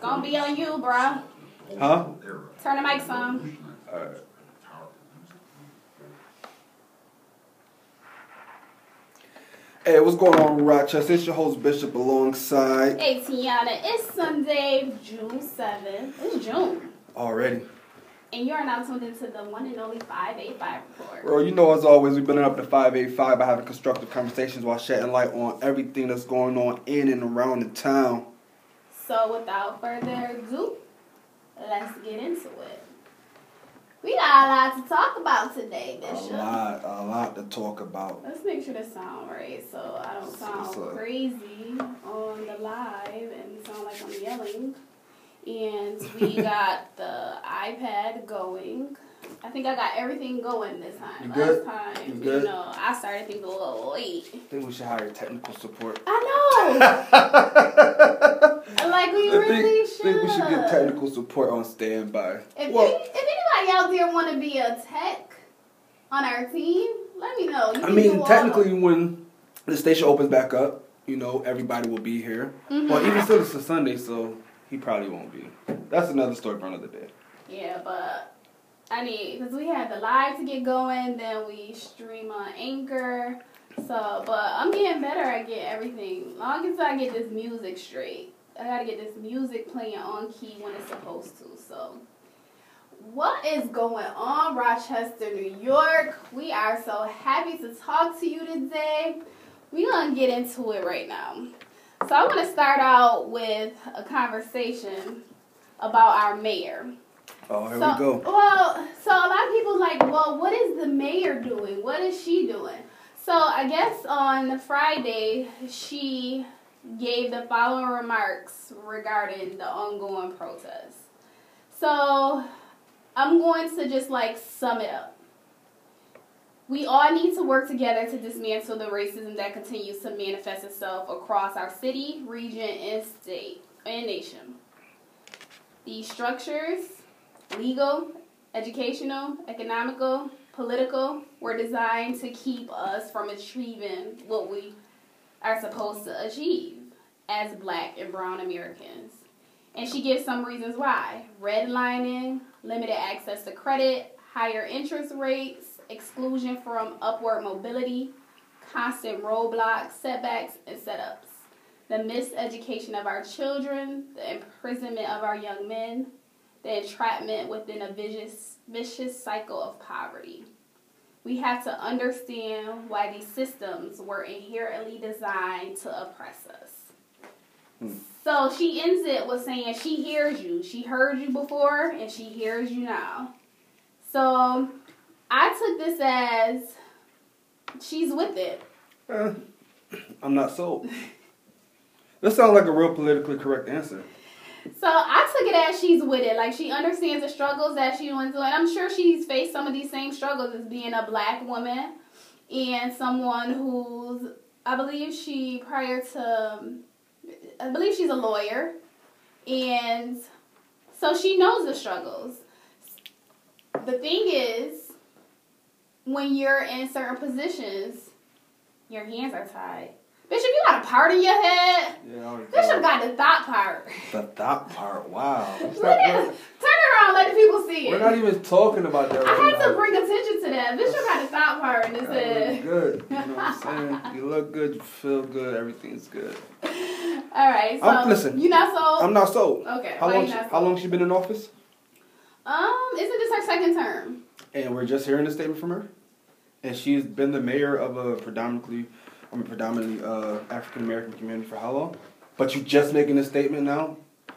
gonna be on you, bruh. Huh? Turn the on. Alright. Hey, what's going on, Rochester? It's your host Bishop alongside Hey, Tiana, it's Sunday, June 7th. It's June. already. And you're now tuned into the one and only 585 report. Bro, you know as always we've been up to 585 by having constructive conversations while shedding light on everything that's going on in and around the town. So, without further ado, let's get into it. We got a lot to talk about today, this. A Bishop. lot, a lot to talk about. Let's make sure this sound right so I don't sound So- crazy on the live and sound like I'm yelling. And we got the iPad going. I think I got everything going this time. You Last good? time, You you, good? know, I started things a little late. I think we should hire technical support. I know. like we I really think, should. think we should get technical support on standby. If, Well, any, if anybody out there want to be a tech on our team, let me know. You I mean, technically, when the station opens back up, you know, everybody will be here. Mhm. Well, even still, it's a Sunday, so he probably won't be. That's another story for another day. Yeah, but I need because we had the live to get going, then we stream on Anchor. So, but I'm getting better at getting everything. Long as I get this music straight, I gotta get this music playing on key when it's supposed to. So, what is going on, Rochester, New York? We are so happy to talk to you today. We're gonna get into it right now. So, I want to start out with a conversation about our mayor. Oh, here so, we go. Well, so a lot of people like, well, what is the mayor doing? What is she doing? So I guess on Friday she gave the following remarks regarding the ongoing protests. So I'm going to just like sum it up. We all need to work together to dismantle the racism that continues to manifest itself across our city, region, and state and nation. These structures legal, educational, economical, political were designed to keep us from achieving what we are supposed to achieve as black and brown Americans. And she gives some reasons why redlining, limited access to credit, higher interest rates, exclusion from upward mobility, constant roadblocks, setbacks, and setups, the miseducation of our children, the imprisonment of our young men, the entrapment within a vicious, vicious cycle of poverty. We have to understand why these systems were inherently designed to oppress us. Hmm. So she ends it with saying she hears you. She heard you before and she hears you now. So I took this as she's with it. Eh, I'm not sold. This sounds like a real politically correct answer. So I took it as she's with it. Like she understands the struggles that she went through, and I'm sure she's faced some of these same struggles as being a black woman and someone who's, I believe she prior to, I believe she's a lawyer, and so she knows the struggles. The thing is, when you're in certain positions, your hands are tied. Bishop, you got a part in your head. Yeah, Bishop got the thought part. the thought part. Wow. It's Look at- we're, Turn around, let the people see it. we're not even talking about that I right had to now. bring attention to that. Bishop got the thought part in his head. good. You know what I'm saying? You look good. You feel good. Everything's good. All right, so I'm- listen, you not sold. I'm not sold. okay. How long? She, how long she been in office? Um, isn't this her second term? And we're just hearing a statement from her. And she's been the mayor of a predominantly, I mean, predominantly uh, African American community for how long? But you just making this statement now?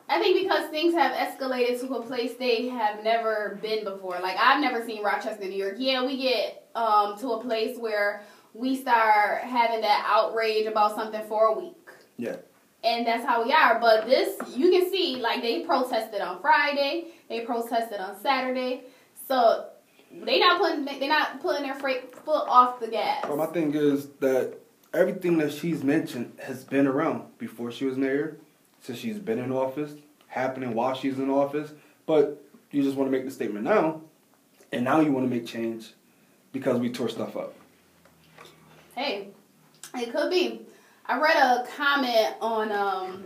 I think because things have escalated to a place they have never been before. Like I've never seen Rochester, New York. Yeah, we get um to a place where we start having that outrage about something for a week. Yeah. And that's how we are. But this, you can see, like they protested on Friday, they protested on Saturday. So they not putting they not putting their foot off the gas. But my thing is that everything that she's mentioned has been around before she was mayor, since she's been in office, happening while she's in office. But you just want to make the statement now, and now you want to make change because we tore stuff up. Hey, it could be. I read a comment on um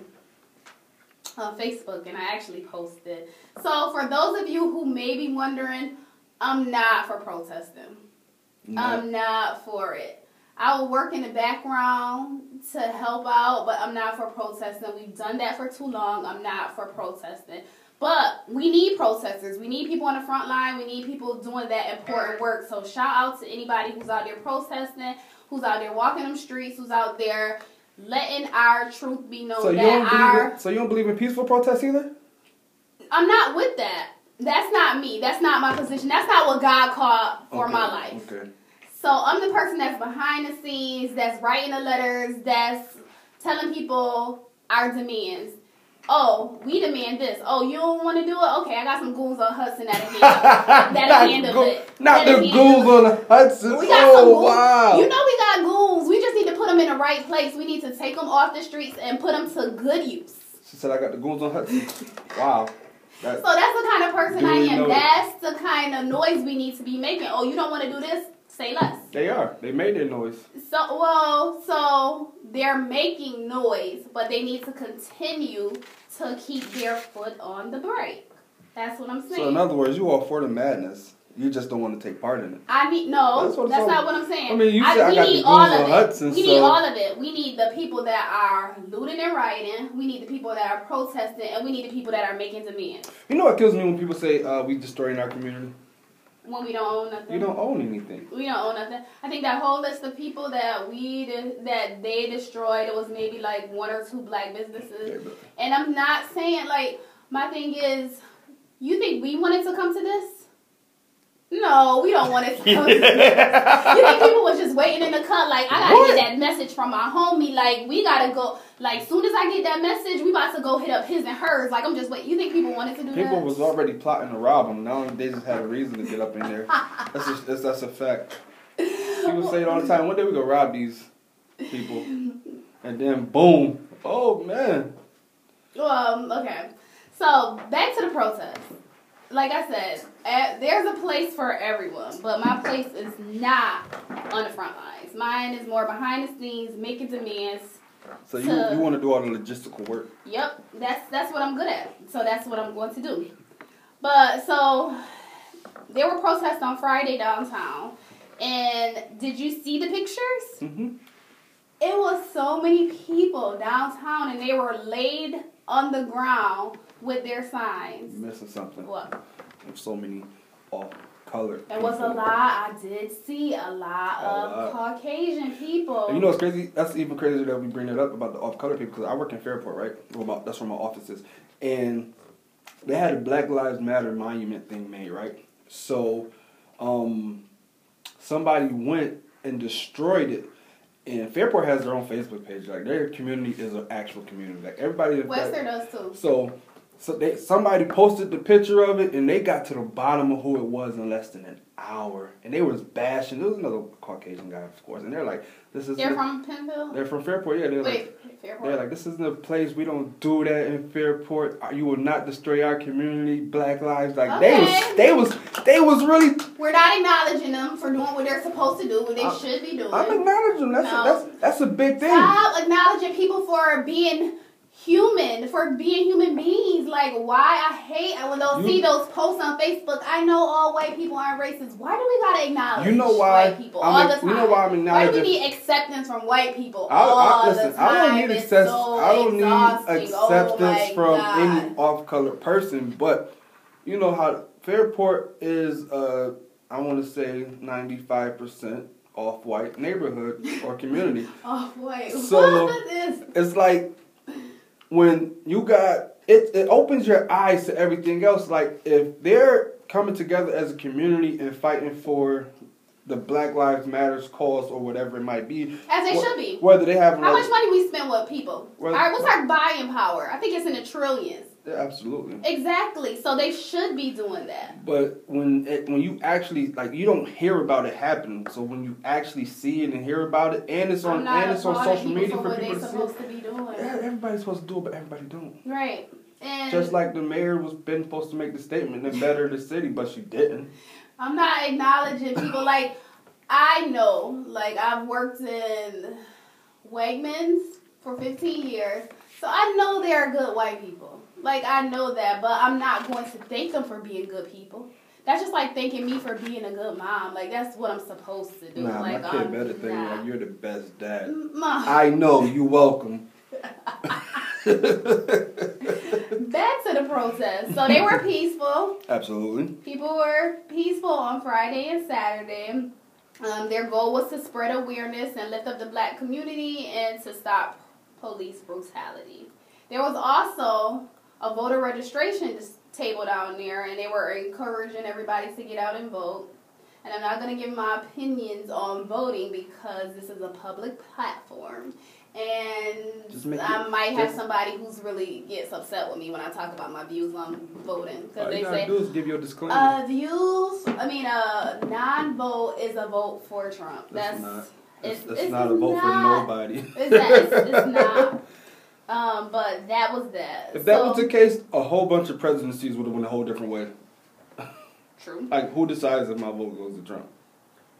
on Facebook, and I actually posted. So for those of you who may be wondering, I'm not for protesting. I'm not for it. I will work in the background to help out, but I'm not for protesting. We've done that for too long. I'm not for protesting. But we need protesters. We need people on the front line. We need people doing that important work. So shout out to anybody who's out there protesting, who's out there walking them streets, who's out there letting our truth be known. So you that don't believe our in, so you don't believe in peaceful protests either? I'm not with that. That's not me. That's not my position. That's not what God called for Okay, my life. Okay. So I'm the person that's behind the scenes, that's writing the letters, that's telling people our demands. Oh, we demand this. Oh, you don't want to do it? Okay, I got some goons on Hudson that'll handle, that'll handle go- it. Not That'll the ghouls on the Hudson. We got some oh goons. wow. You know we got goons. We just need to put them in the right place. We need to take them off the streets and put them to good use. she said I got the ghouls on Hudson. wow. That, So that's the kind of person I am. That's the kind of noise we need to be making. Oh, you don't want to do this? Say less. they are. They made their noise. So well, so they're making noise, but they need to continue to keep their foot on the brake. That's what I'm saying. So in other words, you all for the madness. You just don't want to take part in it. I need no. That's That's, what it's not what I'm saying. I mean, you said I we got need goons all of it. Hudson, we so- need all of it. We need the people that are looting and rioting. We need the people that are protesting, and we need the people that are making demands. You know what kills me when people say uh, we destroying our community? When we don't own nothing. You don't own anything. We don't own nothing. I think that whole list of people that we that they destroyed, it was maybe like one or two black businesses. And I'm not saying like my thing is, you think we wanted to come to this? No, we don't want it to come. You think people was just waiting in the cut? Like I gotta What? get that message from my homie. Like we gotta go. Like soon as I get that message, we about to go hit up his and hers. Like I'm just wait. You think people wanted to do People that? was already plotting to rob them. Now they just had a reason to get up in there. That's just, that's, that's a fact. People say it all the time. One day we gonna rob these people, and then boom. Oh man. Um, okay. So back to the protest. Like I said, eh, there's a place for everyone, but my place is not on the front lines. Mine is more behind the scenes, making demands. So you, you want to do all the logistical work? Yep, that's that's what I'm good at. So that's what I'm going to do. But so there were protests on Friday downtown, and did you see the pictures? Mm-hmm. It was so many people downtown, and they were laid on the ground with their signs. Missing something. What? There's so many off color. There was a lot. I did see a lot A of lot. Caucasian people. And you know what's crazy? That's even crazier that we bring it up about the off color people because I work in Fairport, right? Well, my, that's where my office is, and they had a Black Lives Matter monument thing made, right? So, um, somebody went and destroyed it. And Fairport has their own Facebook page. Like their community is an actual community. Like everybody. Webster does too. So, so they somebody posted the picture of it, and they got to the bottom of who it was in less than an hour, and they was bashing. There was another Caucasian guy, of course, and they're like, "This is." They're from Penfield. They're from Fairport, yeah. They're like, Fairport. they're like, this isn't a place we don't do that in Fairport. Uh, You will not destroy our community. Black lives, like they was, they was, they was really. We're not acknowledging them for doing what they're supposed to do, what they I'm- should be doing. I'm acknowledging them. that's No. a, that's that's a big thing. Stop acknowledging people for being human, for being human beings. Like, why I hate when they'll You- see those posts on Facebook. I know all white people aren't racist. Why do we gotta acknowledge You know why? white people I'm all a- the time? you know why I'm Why do we need acceptance from white people I, all I, listen, the time? I don't need It's accept, so I don't need Oh acceptance my from God. any off-color person, but you know how Fairport is. Uh, I want to say ninety-five percent off-white neighborhood or community. off white. So- what is? it's like when you got it it opens your eyes to everything else like if they're coming together as a community and fighting for the black lives matters cause or whatever it might be As they wh- should be. whether they have How much money we spend with people? Well- All right, what's uh, our buying power? I think it's in the trillions. Yeah, absolutely Exactly. So they should be doing that. but when it, when you actually like you don't hear about it happening so when you actually see it and hear about it and it's on and it's on social media for people to see doing. Yeah, everybody's supposed to do it but everybody don't Right. And just like the mayor was been supposed to make the statement and better the city but she didn't I'm not acknowledging people like I know, like I've worked in Wegmans for 15 years. So I know they are good white people. Like I know that, but I'm not going to thank them for being good people. That's just like thanking me for being a good mom. Like that's what I'm supposed to do. Nah, like, my kid I'm better think not. like you're the best dad. Mom. I know you welcome. Back to the protest. So they were peaceful. Absolutely. People were peaceful on Friday and Saturday. Um, their goal was to spread awareness and lift up the black community and to stop police brutality. There was also a voter registration table down there, and they were encouraging everybody to get out and vote. And I'm not going to give my opinions on voting because this is a public platform. And I might have just- somebody who's really gets upset with me when I talk about my views on voting. Because All they say, do is give your disclaimer. uh, views. I mean, a non-vote is a vote for Trump. That's That's not. it's, That's, it's not a vote for nobody. It's not. It's, it's not. Um, but that was that. If that So- was the case, a whole bunch of presidencies would have went a whole different way. true. Like, who decides if my vote goes to Trump?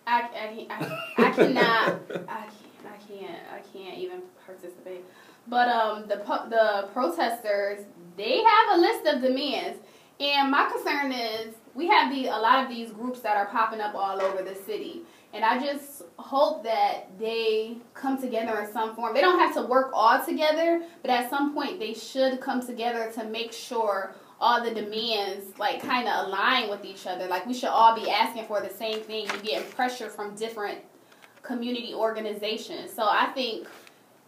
I, I, I, I cannot. I can't. I can't. Even participate. But um, the the protesters they have a list of demands, and my concern is we have the a lot of these groups that are popping up all over the city, and I just hope that they come together in some form. They don't have to work all together, but at some point they should come together to make sure all the demands like kind of align with each other. Like we should all be asking for the same thing. You getting pressure from different community organizations. So I think,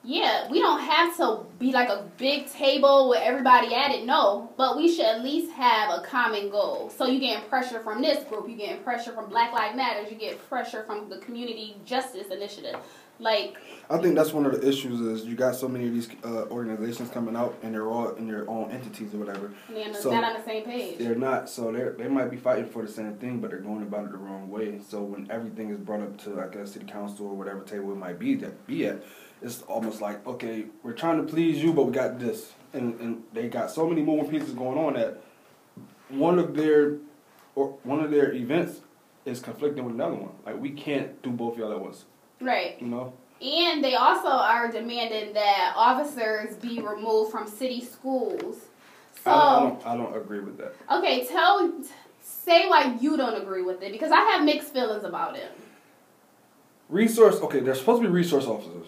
yeah, we don't have to be like a big table with everybody at it. No, but we should at least have a common goal. So you're getting pressure from this group, you're getting pressure from Black Lives Matters, you get pressure from the Community Justice Initiative. Like, I think that's one of the issues is you got so many of these uh, organizations coming out and they're all in their own entities or whatever. they're not So- on the same page. They're not, so they they might be fighting for the same thing, but they're going about it the wrong way. So when everything is brought up to, I guess, city council or whatever table it might be that be at, it's almost like, okay, we're trying to please you, but we got this, and and they got so many moving pieces going on that one of their or one of their events is conflicting with another one. Like we can't do both of y'all at once, Right. you know. And they also are demanding that officers be removed from city schools. So, I, don't, I don't I don't agree with that. okay, tell, say why you don't agree with it because I have mixed feelings about it. Resource, okay, they're supposed to be resource officers.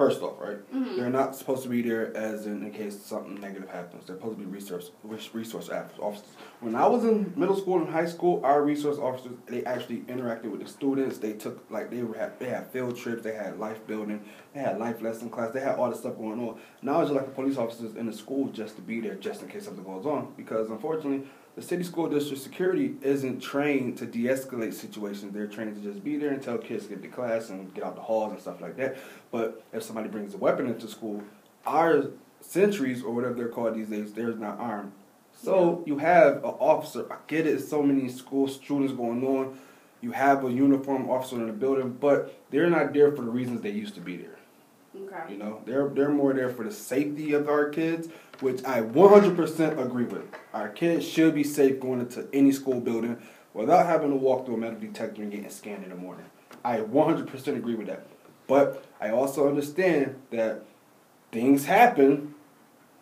First off, right? Mhm. They're not supposed to be there as in, in case something negative happens. They're supposed to be resource res- resource officers. When I was in middle school and high school, our resource officers they actually interacted with the students. They took like they were had they had field trips. They had life building. They had life lesson class. They had all this stuff going on. Now it's just like the police officers in the school just to be there just in case something goes on. Because unfortunately, the city school district security isn't trained to de-escalate situations. They're trained to just be there and tell kids to get to class and get out the halls and stuff like that. But if somebody brings a weapon into school, our sentries or whatever they're called these days, they're not armed. So you have an officer. I get it. So many school students going on. You have a uniform officer in the building, but they're not there for the reasons they used to be there. Okay. You know, they're they're more there for the safety of our kids, which I 100% agree with. Our kids should be safe going into any school building without having to walk through a metal detector and getting scanned in the morning. I 100% agree with that. But I also understand that things happen,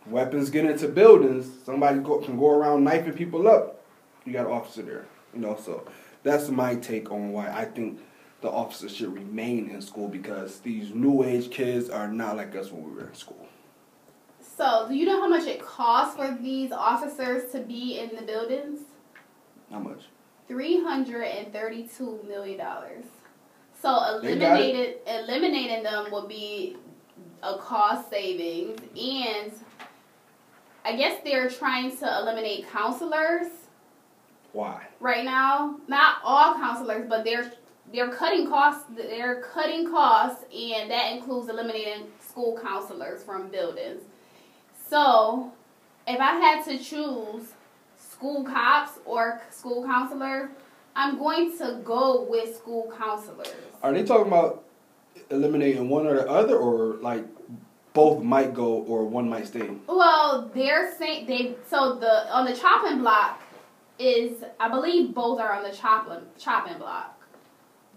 weapons get into buildings, somebody go, can go around knifing people up. You got an officer there, you know. So that's my take on why I think the officers should remain in school because these new age kids are not like us when we were in school. So, do you know how much it costs for these officers to be in the buildings? How much? Three hundred and thirty-two million dollars. So eliminated eliminating them would be a cost savings, and I guess they're trying to eliminate counselors Why? right now. Not all counselors, but they're they're cutting costs. They're cutting costs, and that includes eliminating school counselors from buildings. So, if I had to choose school cops or school counselors, I'm going to go with school counselors. Are they talking about eliminating one or the other, or like both might go or one might stay? Well, they're saying they so the on the chopping block is I believe both are on the chopping chopping block,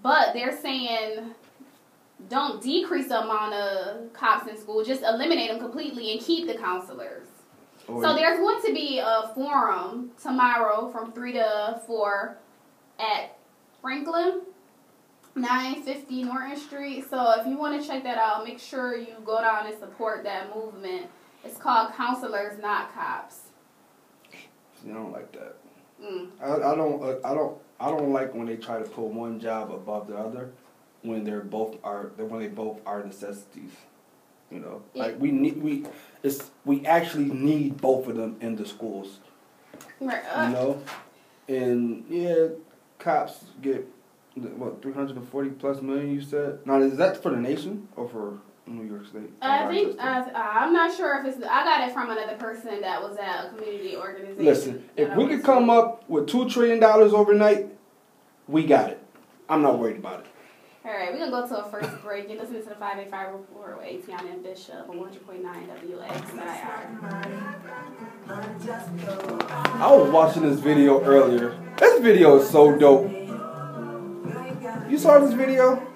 but they're saying don't decrease the amount of cops in school, just eliminate them completely and keep the counselors. Or- So there's going to be a forum tomorrow from three to four at Franklin, nine fifty Norton Street. So if you want to check that out, make sure you go down and support that movement. It's called Counselors Not Cops. I don't like that. Mm. I, I don't uh, I don't I don't like when they try to put one job above the other when they're both are when they both are necessities. You know, Yeah. like we need we it's we actually need both of them in the schools. Right. You Uh, know, and yeah, cops get what three hundred and forty plus million. You said now is that for the nation or for New York State? I think uh, I'm not sure if it's. I got it from another person that was at a community organization. Listen, if we could come up with two trillion dollars overnight, we got it. I'm not worried about it. All right, we're gonna go to a first break. You're listening to the 585 report with Atiana and Bishop on 100.9 WXIR. I was watching this video earlier. This video is so dope. You saw this video?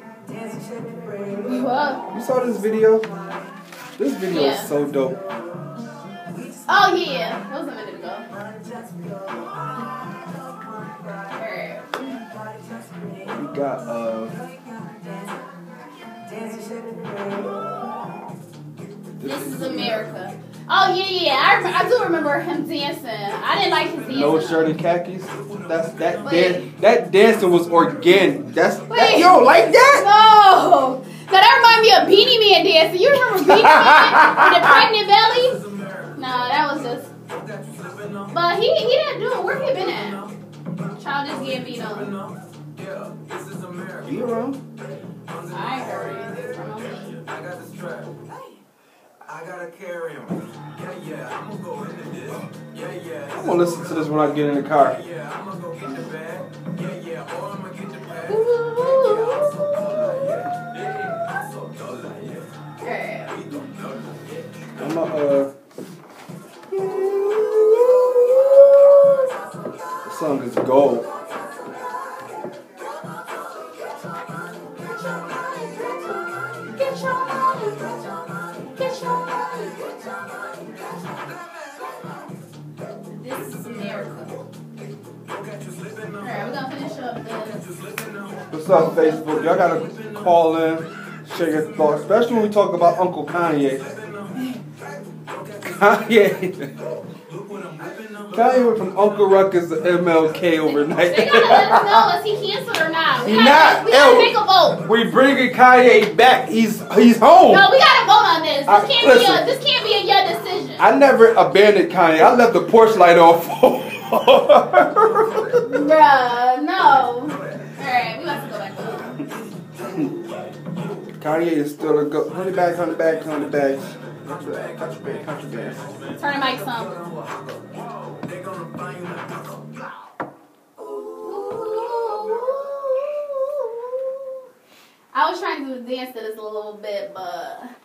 You saw this video? This video Yeah. is so dope. oh yeah, that was a minute ago. Right. We got uh. This is America. Oh yeah, yeah. I, I do remember him dancing. I didn't like his dancing. No shirt and khakis. That's that. Dan- that dancing was organic. That's that, yo like that. No. Now that remind me of Beenie Man dancing. You remember Beenie Man with the pregnant belly? No, that was just. But he he didn't do it. Where he been at? Childish Gambino. You around? I ain't heard anything from him. I got the strap. I gotta carry him. Yeah, yeah, I'm gonna go into this. Yeah, yeah. I'm gonna listen to this when I get in the car. Yeah, I'm money. This is America. Alright, we're gonna finish up the. What's up, Facebook? Y'all gotta call in, share your thoughts, especially when we talk about Uncle Kanye. Kanye. Kanye went from Uncle Ruckus to MLK overnight. They gotta let us know is he canceled or not. We gotta, not. We gotta make a vote. we bringing Kanye back. He's he's home. No, we gotta vote on this. This I- can't listen. be a. This can't be a yeah decision. I never abandoned Kanye. I left the porch light off. Bruh, no. Alright, we about to go back up. Kanye is still a go. Hundred bags, hundred bags, hundred bags. Contraband, contraband, contraband. Turn the mics on. I was trying to dance to this a little bit, but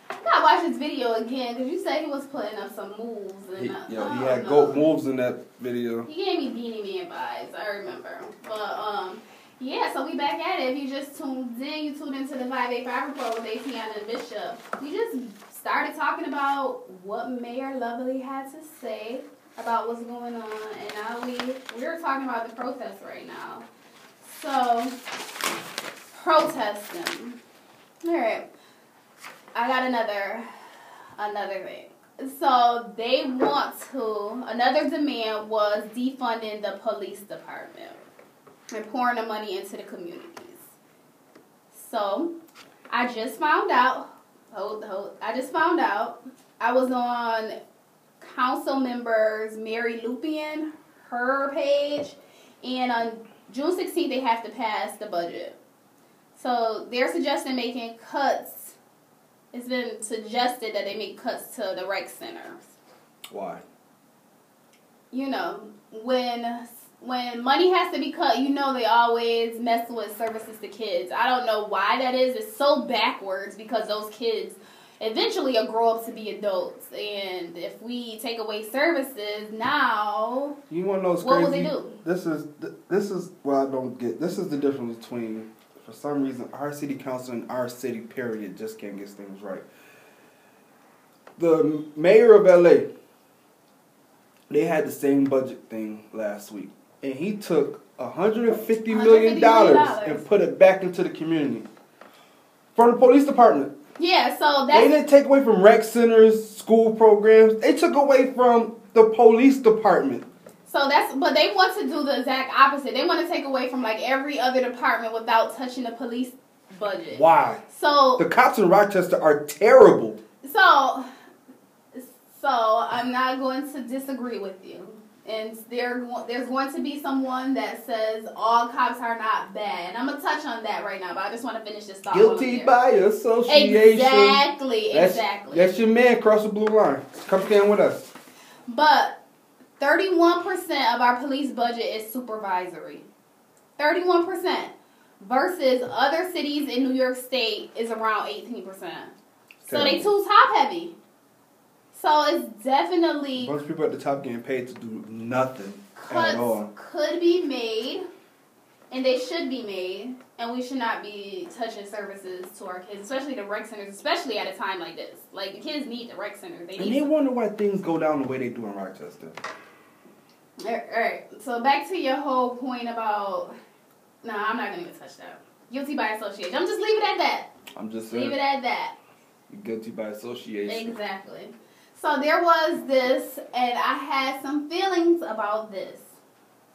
I gotta watch this video again because you said he was putting up some moves. And He, uh, I he had know. goat moves in that video. He gave me Beenie Man vibes. I remember. But um, yeah. So we back at it. If you just tuned in, you tuned into the five eight five report with Atiana and Bishop. We just started talking about what Mayor Lovely had to say about what's going on, and now we we're talking about the protests right now. So protesting. All right. I got another another thing. So they want to. Another demand was defunding the police department and pouring the money into the communities. So I just found out. Hold, hold. I just found out. I was on council members Mary Lupien, her page, and on June 16th they have to pass the budget. So they're suggesting making cuts. It's been suggested that they make cuts to the rec centers. Why? You know, when when money has to be cut, you know they always mess with services to kids. I don't know why that is. It's so backwards because those kids eventually will grow up to be adults. And if we take away services now, You want to know What crazy? will they do? This is this is what I don't get. This is the difference between for some reason, our city council and our city period just can't get things right. The mayor of LA, they had the same budget thing last week, and he took 150 million dollars $150 and put it back into the community from the police department. Yeah, so They didn't take away from rec centers, school programs. They took away from the police department. so that's but they want to do the exact opposite. They want to take away from like every other department without touching the police budget. Why? So The cops in Rochester are terrible. So, so I'm not going to disagree with you. And there, there's going to be someone that says all cops are not bad. And I'm gonna touch on that right now, but I just want to finish this thought. Guilty by association. Exactly, That's, exactly. That's your man cross the blue line. Come stand with us. But 31% of our police budget is supervisory. 31% versus other cities in New York State is around 18%. So they too top heavy. So it's definitely A bunch of people at the top getting paid to do nothing cuts at all. could be made and they should be made and we should not be touching services to our kids, especially the rec centers, especially at a time like this. Like the kids need the rec center. They And they wonder why things go down the way they do in Rochester. All right. So back to your whole point about. No, I'm not gonna even touch that. Guilty by association. I'm just leave it at that. I'm just Leave it at that. Guilty by association. Exactly. So there was this, and I had some feelings about this.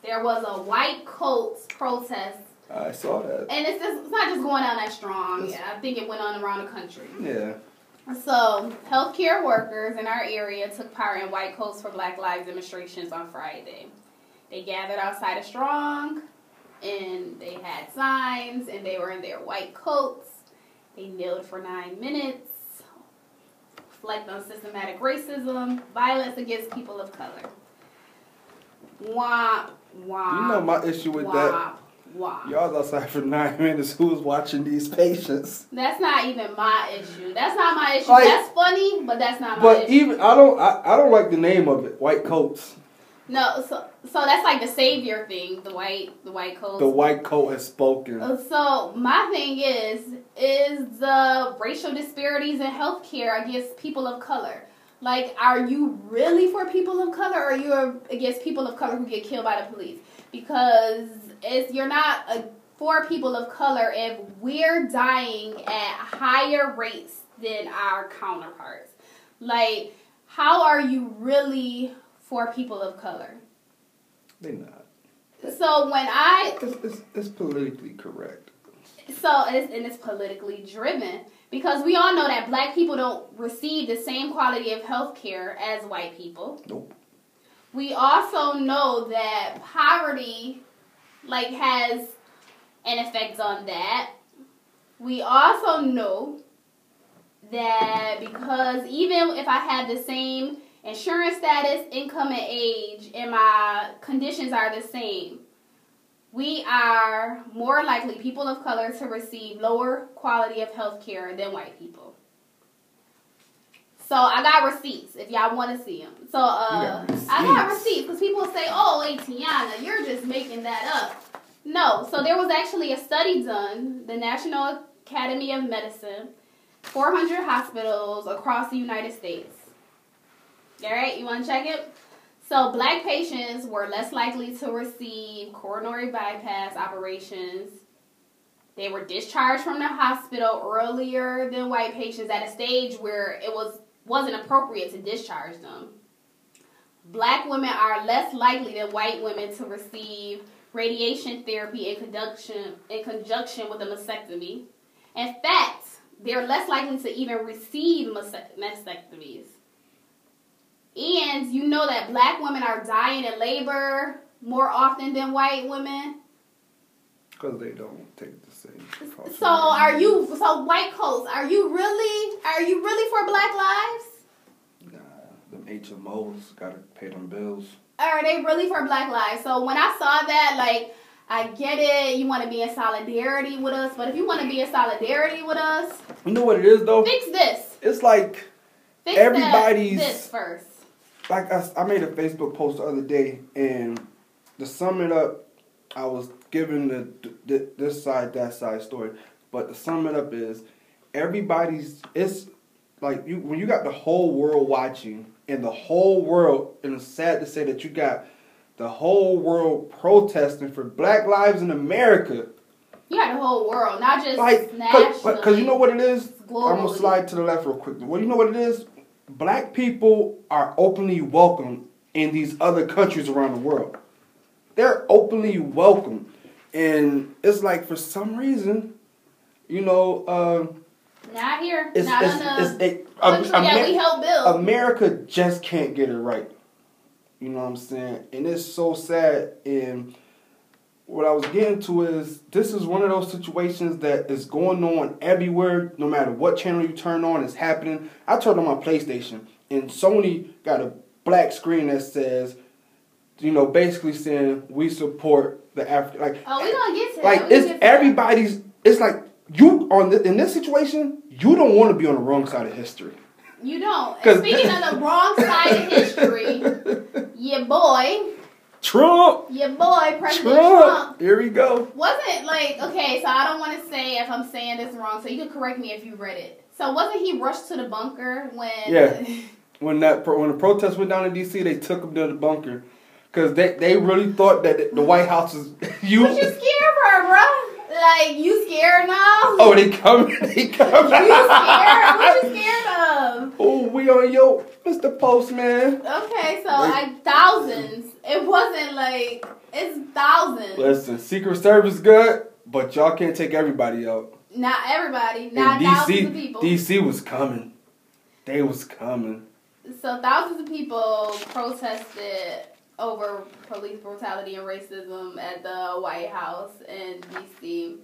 There was a white coats protest, I saw that. and it's just, it's not just going on that strong. Yeah, I think it went on around the country. Yeah. So, healthcare workers in our area took part in White Coats for Black Lives demonstrations on Friday. They gathered outside of Strong, and they had signs, and they were in their white coats. They kneeled for nine minutes, reflect on systematic racism, violence against people of color. Womp, womp. You know my issue with that. womp, womp. Y'all outside for nine minutes. Who's watching these patients? That's not even my issue. That's not my issue. Like- that's funny, but that's not my But issue. But even I don't I, I don't like the name of it. White coats. No, so so that's like the savior thing, the white the white coats. The white coat has spoken. Uh, So my thing is is the racial disparities in healthcare against people of color. Like, are you really for people of color, or are you against people of color who get killed by the police? Because it's you're not uh for people of color if we're dying at higher rates than our counterparts. Like, how are you really for people of color? They're not. So when I It's, it's, it's politically correct. So it's, and it's politically driven because we all know that black people don't receive the same quality of health care as white people. Nope. We also know that poverty like has an effect on that. We also know that because even if I have the same insurance status, income and age and my conditions are the same, we are more likely people of color to receive lower quality of health care than white people. So I got receipts if y'all want to see them. So uh, got I got receipts. because people say, "Oh, hey Tiana, you're just making that up." No, so there was actually a study done, the National Academy of Medicine, 400 hospitals across the United States. All right, you want to check it? So, black patients were less likely to receive coronary bypass operations. They were discharged from the hospital earlier than white patients at a stage where it was wasn't appropriate to discharge them. Black women are less likely than white women to receive radiation therapy in conjunction in conjunction with a mastectomy. In fact, they're less likely to even receive mastectomies. And you know that black women are dying in labor more often than white women. Because they don't take the same. So are you so white coats, are you really are you really for black lives? Nah, them HMOs gotta pay them bills. Are they really for black lives? So when I saw that, like I get it, you want to be in solidarity with us, but if you want to be in solidarity with us, You know what it is though? fix this. It's like Fix Everybody's- that, this first. Like I, I made a Facebook post the other day, and to sum it up, I was giving the, the this side that side story, but to sum it up is everybody's it's like you when you got the whole world watching and the whole world and it's sad to say that you got the whole world protesting for Black lives in America. You got the whole world, not just Like, because you know what it is. I'm gonna slide to the left real quick. Well, you know what it is. Black people are openly welcome in these other countries around the world. They're openly welcome, and it's like for some reason, you know, uh, Not here. it's not it's, it's, it, country that we help build. America just can't get it right. You know what I'm saying? And it's so sad. And what I was getting to is this is one of those situations that is going on everywhere, no matter what channel you turn on, it's happening. I turned on my PlayStation, and Sony got a black screen that says, you know, basically saying we support the African. Like, oh, we gonna get to like that. It's gonna get that. everybody's. It's like you on the, in this situation, you don't want to be on the wrong side of history. You don't. Speaking of the wrong side of history, your boy, Trump. your boy, President Trump. Trump, Here we go. wasn't like okay. So I don't want to say if I'm saying this wrong. So you can correct me if you read it. So wasn't he rushed to the bunker when? Yeah. When that pro- when the protest went down in D.C., they took him to the bunker because they they really thought that the White House was you. What you scared for, bro? Like you scared now? Oh, they come. They come. you scared? What you scared of? Oh, we on yo, Mr. Postman. Okay, so like thousands. It wasn't like it's thousands. Listen, Secret Service good, but y'all can't take everybody out. Not everybody. Not and thousands of DC, people. DC was coming. They was coming. So thousands of people protested over police brutality and racism at the White House in DC,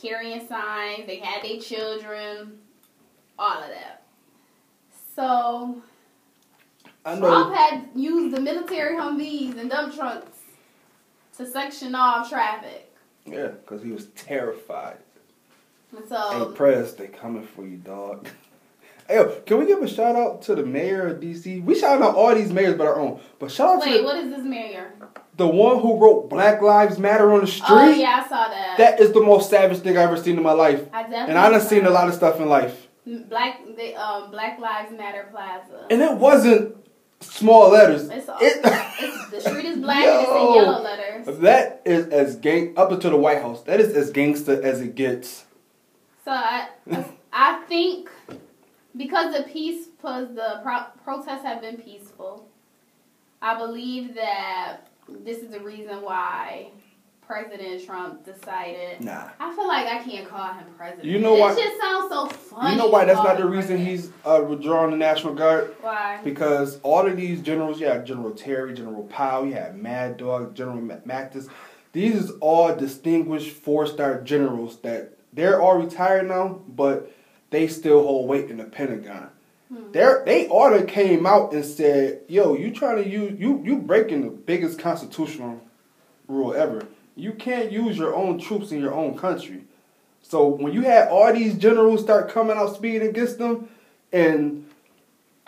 carrying signs. They had their children, all of that. So Trump know. had used the military Humvees and dump trucks to section off traffic. Yeah, because he was terrified. And Hey, press, they coming for you, dog. Hey, can we give a shout out to the mayor of DC? We shout out all these mayors but our own. But shout out wait, to what is this mayor? the, the one who wrote Black Lives Matter on the street. Oh yeah, I saw that. That is the most savage thing I've ever seen in my life. I definitely And I done seen a lot of stuff in life. Black the um Black Lives Matter Plaza. And it wasn't small letters. It's, all, It- it's the street is black and it's in yellow letters. That is as gang up until the White House. That is as gangster as it gets. So I I think because the peace plus the pro- protests have been peaceful, I believe that this is the reason why President Trump decided. Nah. I feel like I can't call him president. You know why? it just sounds so funny. You know why that's not the reason president. he's uh, withdrawing the National Guard? why. Because all of these generals, you have General Terry, General Powell, you have Mad Dog, General Ma- Mattis. These is all distinguished four-star generals that they're all retired now, but they still hold weight in the Pentagon. Hmm. They're, they order came out and said, "Yo, you trying to use you you breaking the biggest constitutional rule ever. You can't use your own troops in your own country." So when you had all these generals start coming out speaking against them, and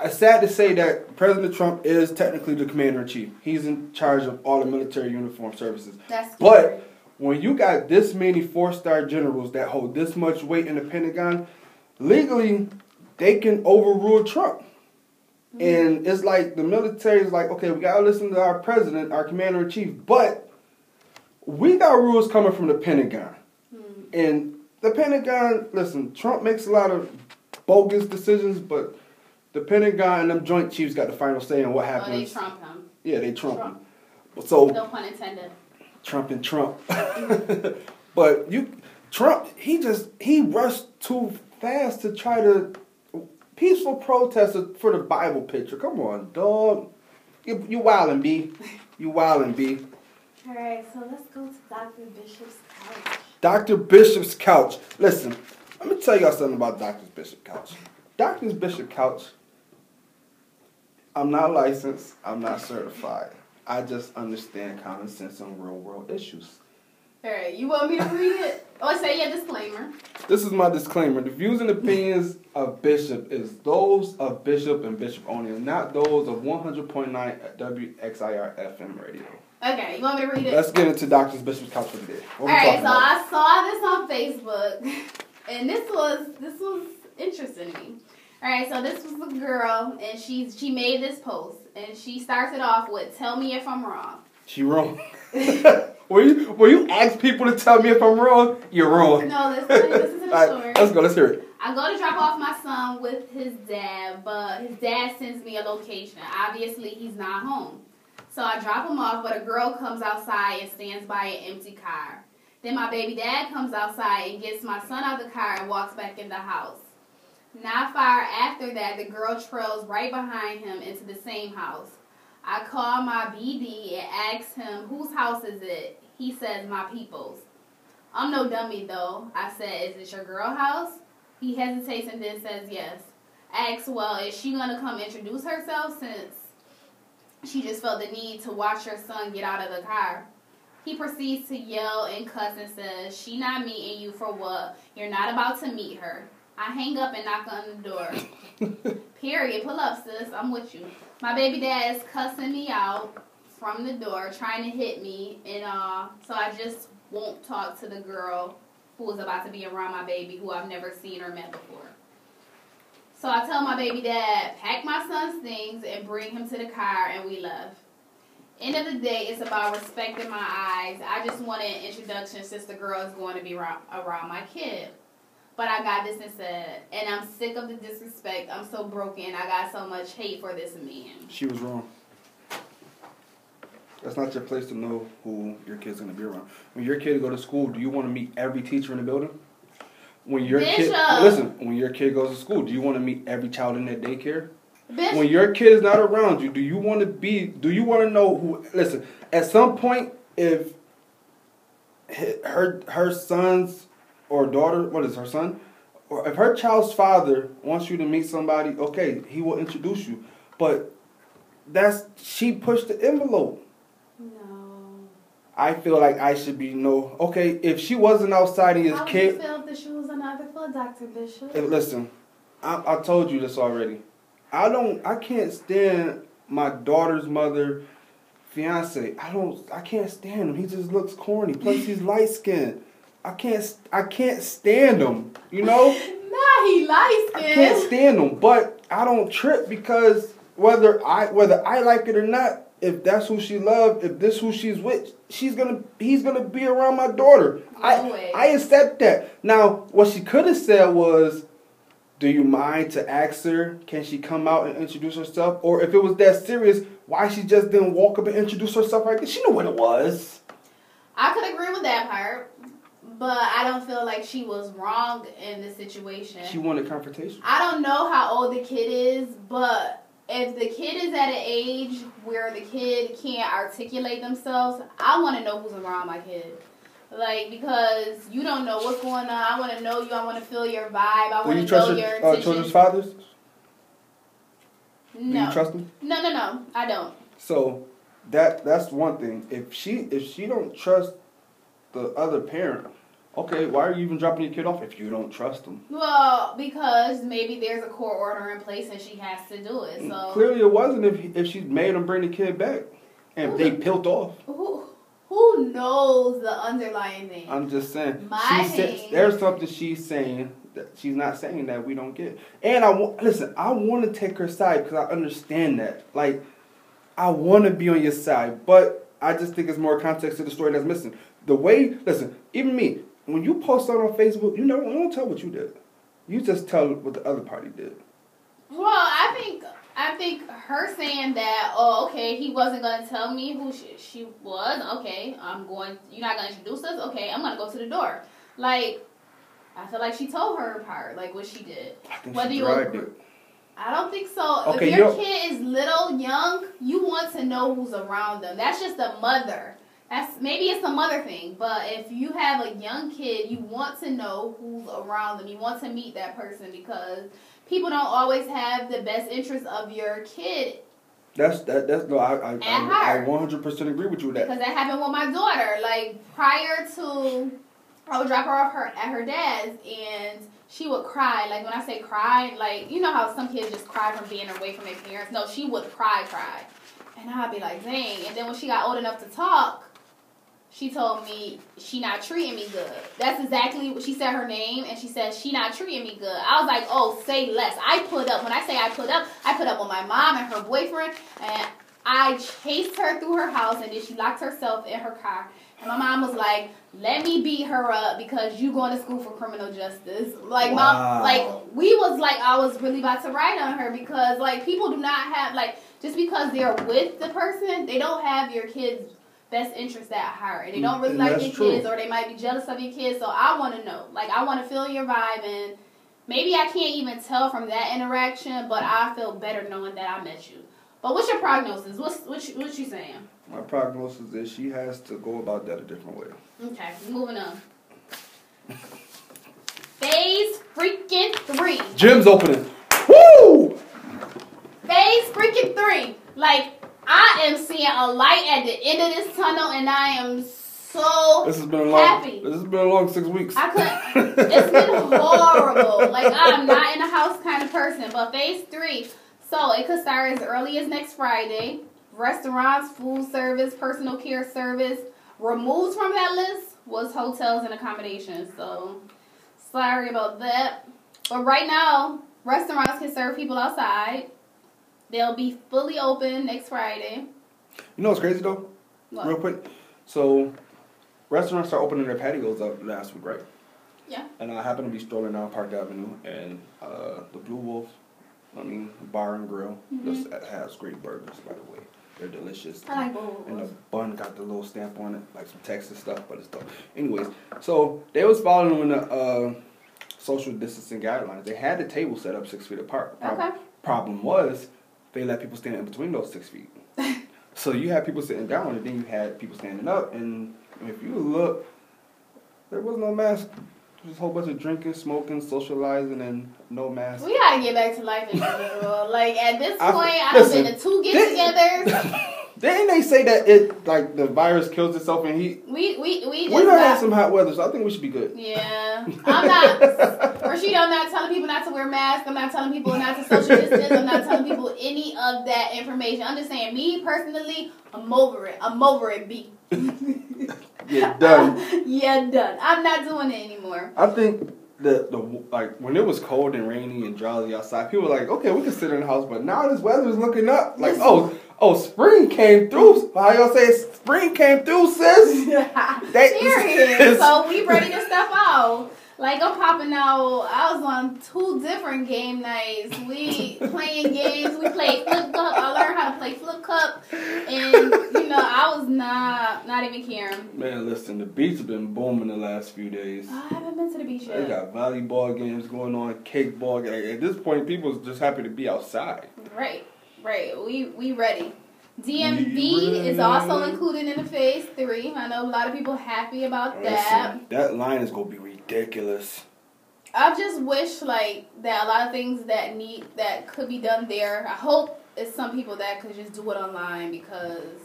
it's sad to say that President Trump is technically the commander in chief. He's in charge of all the military uniform services. That's But scary. when you got this many four star generals that hold this much weight in the Pentagon, legally they can overrule Trump. Mm-hmm. And it's like the military is like, okay, we gotta listen to our president, our commander in chief, but we got rules coming from the Pentagon. Hmm. And the Pentagon, listen, Trump makes a lot of bogus decisions, but the Pentagon and them joint chiefs got the final say on what happens. Oh, they trump him. Yeah, they Trump. Trump. him. So No pun intended. Trump and Trump. but you Trump, he just he rushed too fast to try to peaceful protest for the Bible picture. Come on, dog. You you wildin' B. You wildin' B. All right, so let's go to Dr. Bishop's couch. Dr. Bishop's couch. Listen, let me tell y'all something about Dr. Bishop's couch. Dr. Bishop's couch. I'm not licensed. I'm not certified. I just understand common sense on real world issues. All right, you want me to read it? Oh, or say your disclaimer. This is my disclaimer. The views and opinions of Bishop is those of Bishop and Bishop only, and not those of 100.9 WXIR FM radio. Okay, you want me to read it? Let's get into Doctor's Bishop's couch for today. What All right, so about? I saw this on Facebook, and this was this was interesting to me. All right, so this was a girl, and she she made this post, and she starts it off with "Tell me if I'm wrong." She wrong. Will you will you ask people to tell me if I'm wrong? You're wrong. No, listen, listen to the story. right, let's go. Let's hear it. I go to drop off my son with his dad, but his dad sends me a location. Obviously, he's not home. So I drop him off, but a girl comes outside and stands by an empty car. Then my baby dad comes outside and gets my son out of the car and walks back in the house. Not far after that, the girl trails right behind him into the same house. I call my BD and ask him, whose house is it? He says, my people's. I'm no dummy though. I said, is it your girl house? He hesitates and then says yes. Asks, well, is she gonna come introduce herself since she just felt the need to watch her son get out of the car? He proceeds to yell and cuss and says, She not meeting you for what? You're not about to meet her. I hang up and knock on the door. Period. Pull up, sis. I'm with you. My baby dad is cussing me out from the door, trying to hit me, and uh, so I just won't talk to the girl who is about to be around my baby, who I've never seen or met before. So I tell my baby dad, pack my son's things and bring him to the car, and we left. End of the day, it's about respecting my eyes. I just wanted an introduction since the girl is going to be around, my kid. But I got this said, and I'm sick of the disrespect. I'm so broken. I got so much hate for this man. She was wrong. That's not your place to know who your kid's gonna be around. When your kid go to school, do you want to meet every teacher in the building? When your kid listen, when your kid goes to school, do you want to meet every child in that daycare? Bitch, When your kid is not around you, do you want to be? Do you want to know who? Listen, at some point, if her her son's or daughter, what is her son, or if her child's father wants you to meet somebody, okay, he will introduce you. But that's she pushed the envelope. I feel like I should be no. Okay, if she wasn't outside of his kid, you feel if the shoe was on the other foot, Dr. Bishop? Hey, listen, I, I told you this already. I don't. I can't stand my daughter's mother, fiance. I don't. I can't stand him. He just looks corny. Plus, he's light skinned. I can't. I can't stand him. You know. Nah, he light skinned. I can't stand him. But I don't trip because whether I whether I like it or not, if that's who she loved, if this who she's with, she's gonna he's gonna be around my daughter. I. I accept that. Now, what she could have said was, "Do you mind to ask her? Can she come out and introduce herself?" Or if it was that serious, why she just didn't walk up and introduce herself like this? She knew what it was. I could agree with that part, but I don't feel like she was wrong in this situation. She wanted confrontation. I don't know how old the kid is, but if the kid is at an age where the kid can't articulate themselves, I want to know who's around my kid. Like because you don't know what's going on. I want to know you. I want to feel your vibe. I Do want you to trust know your your uh, children's fathers? Do no, you trust them? no, no, no. I don't. So that that's one thing. If she if she don't trust the other parent, okay, why are you even dropping your kid off if you don't trust them? Well, because maybe there's a court order in place and she has to do it. So Clearly, it wasn't if if she made him bring the kid back, and they peeled off. who who knows the underlying thing? I'm just saying. My said, there's something she's saying that she's not saying that we don't get. And I want listen. I want to take her side because I understand that. Like, I want to be on your side, but I just think it's more context to the story that's missing. The way, listen, even me, when you post something on Facebook, you know, you don't tell what you did. You just tell what the other party did. Well, I think I think her saying that, oh, okay, he wasn't gonna tell me who she, she was. Okay, I'm going. You're not gonna introduce us. Okay, I'm gonna go to the door. Like, I feel like she told her part, like what she did. I think Whether she you dragged agree- it. I don't think so. Okay, if your kid is little, young, you want to know who's around them. That's just a mother. That's maybe it's a mother thing, but if you have a young kid, you want to know who's around them. You want to meet that person because people don't always have the best interest of your kid That's that. That's no. I I, I, I 100 percent agree with you with that. Because that happened with my daughter. Like prior to, I would drop her off her at her dad's, and she would cry. Like when I say cry, like you know how some kids just cry from being away from their parents. No, she would cry, cry, and I'd be like, dang. And then when she got old enough to talk, she told me she not treating me good. That's exactly what she said her name, and she said she not treating me good. I was like, oh, say less. I put up. When I say I put up, I put up with my mom and her boyfriend, and I chased her through her house, and then she locked herself in her car. And my mom was like, "Let me beat her up because you going to school for criminal justice." Like Wow. mom, like we was like I was really about to write on her because like people do not have like just because they're with the person, they don't have your kids' best interest at heart, and they don't mm, really And like your true. kids, or they might be jealous of your kids. So I want to know, like I want to feel your vibe, and maybe I can't even tell from that interaction, but I feel better knowing that I met you. But what's your prognosis? What's what you, what you saying? My prognosis is she has to go about that a different way. Okay, moving on. Phase freaking three. Gym's opening. Woo! Phase freaking three. Like I am seeing a light at the end of this tunnel, and I am so This has been a long. happy. This has been a long six weeks. I couldn't. It's been horrible. Like I'm not in a house kind of person. But phase three, so it could start as early as next Friday. Restaurants, food service, personal care service. Removed from that list was hotels and accommodations. So sorry about that. But right now, restaurants can serve people outside. They'll be fully open next Friday. You know what's crazy though? What? Real quick. So, restaurants are opening their patios up last week, right? Yeah. And I happened to be strolling down Park Avenue, and uh, the Blue Wolf, I mean, bar and grill, Mhm. just has great burgers, by the way. They're delicious. I like both. And the bun got the little stamp on it, like some Texas stuff, but it's dope. Anyways, so they was following the uh, social distancing guidelines. They had the table set up six feet apart. Prob- Okay. Problem was, they let people stand in between those six feet. so you had people sitting down, and then you had people standing up. And if you look, there was no mask. Just a whole bunch of drinking, smoking, socializing, and no mask. We gotta get back to life in general. like at this point, I have listen, been to two get-togethers. Didn't they say that it like the virus kills itself in heat? We we we just We done had got- some hot weather, so I think we should be good. Yeah, I'm not. Rashida, I'm not telling people not to wear masks. I'm not telling people not to social distance. I'm not telling people any of that information. I'm just saying, me personally, I'm over it. I'm over it. B. Yeah, done. yeah, done. I'm not doing it anymore. I think the the like when it was cold and rainy and drowsy outside, people were like, okay, we can sit in the house, but now this weather is looking up. Like, oh, oh, spring came through. How y'all say spring came through, sis? Serious. so we ready to step out. Like I'm popping out. I was on two different game nights. We playing games. We played flip cup. I learned how to play flip cup, and you know I was not not even caring. Man, listen, the beach has been booming the last few days. I haven't been to the beach yet. They got volleyball games going on, cakeball. Like, at this point, people just happy to be outside. Right, right. We we ready. DMV We is also included in the phase three. I know a lot of people happy about that. Listen, that line is gonna be ridiculous. I just wish like that a lot of things that need that could be done there. I hope it's some people that could just do it online because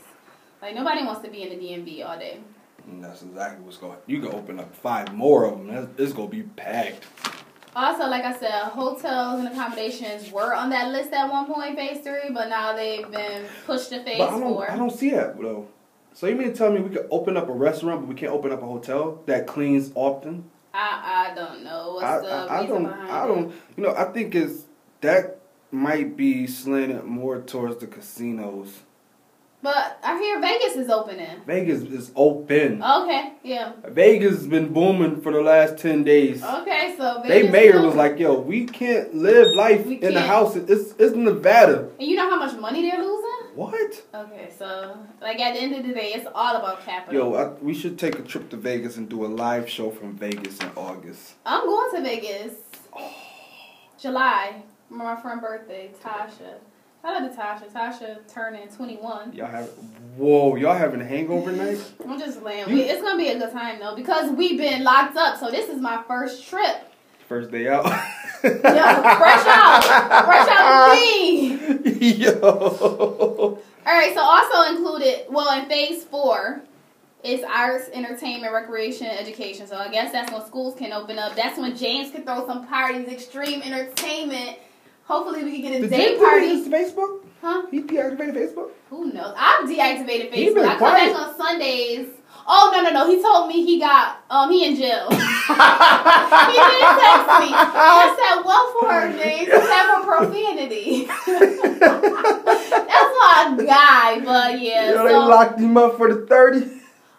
like nobody wants to be in the DMV all day. And that's exactly what's going. You can open up five more of them. It's gonna be packed. Also, like I said, hotels and accommodations were on that list at one point, phase three, but now they've been pushed to phase But I don't, four. I don't see that though. So you mean to tell me we could open up a restaurant, but we can't open up a hotel that cleans often? I I don't know what's I, the I, I don't. I don't. You know, I think it's that might be slanted more towards the casinos. But I hear Vegas is opening. Vegas is open. Okay, yeah. Vegas has been booming for the last ten days. Okay, so Vegas They mayor was like, "Yo, we can't live life We in the house. It's it's Nevada. And you know how much money they're losing? What? Okay, so like at the end of the day, it's all about capital. Yo, I, we should take a trip to Vegas and do a live show from Vegas in August. I'm going to Vegas. Oh. July. for My friend birthday, Tasha. Shout out to Tasha. Tasha turning 21. Y'all have whoa, y'all having a hangover night? I'm just laying. You- it's gonna be a good time though because we've been locked up. So this is my first trip. First day out. Yeah, fresh out, fresh out the thing. Yo. All right, so also included, well, in phase four, is arts, entertainment, recreation, education. So I guess that's when schools can open up. That's when James can throw some parties, extreme entertainment. Hopefully, we can get a Did day Jay party. use Facebook? Huh? He deactivated Facebook? Who knows? I've deactivated He Facebook. been I come quiet. back on Sundays. Oh no no no! He told me he got um he in jail. he did text me. I said, "What for, James? He said for profanity." That's my guy, but yeah. Yo, they locked him up for the 30.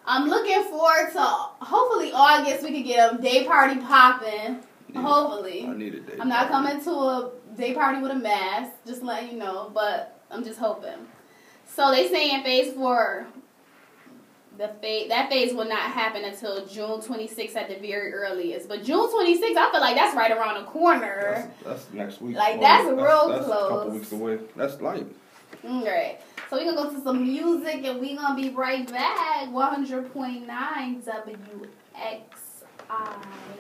I'm looking forward to hopefully August we could get a day party popping. Hopefully, I need a day. I'm not coming to a day party with a mask. Just letting you know, but I'm just hoping. So they say in phase four, the phase that phase will not happen until June 26th at the very earliest. But June 26th, I feel like that's right around the corner. That's, that's next week. Like, that's real that's a couple weeks away. That's light. All right. So we're gonna go to some music and we're gonna be right back. 100.9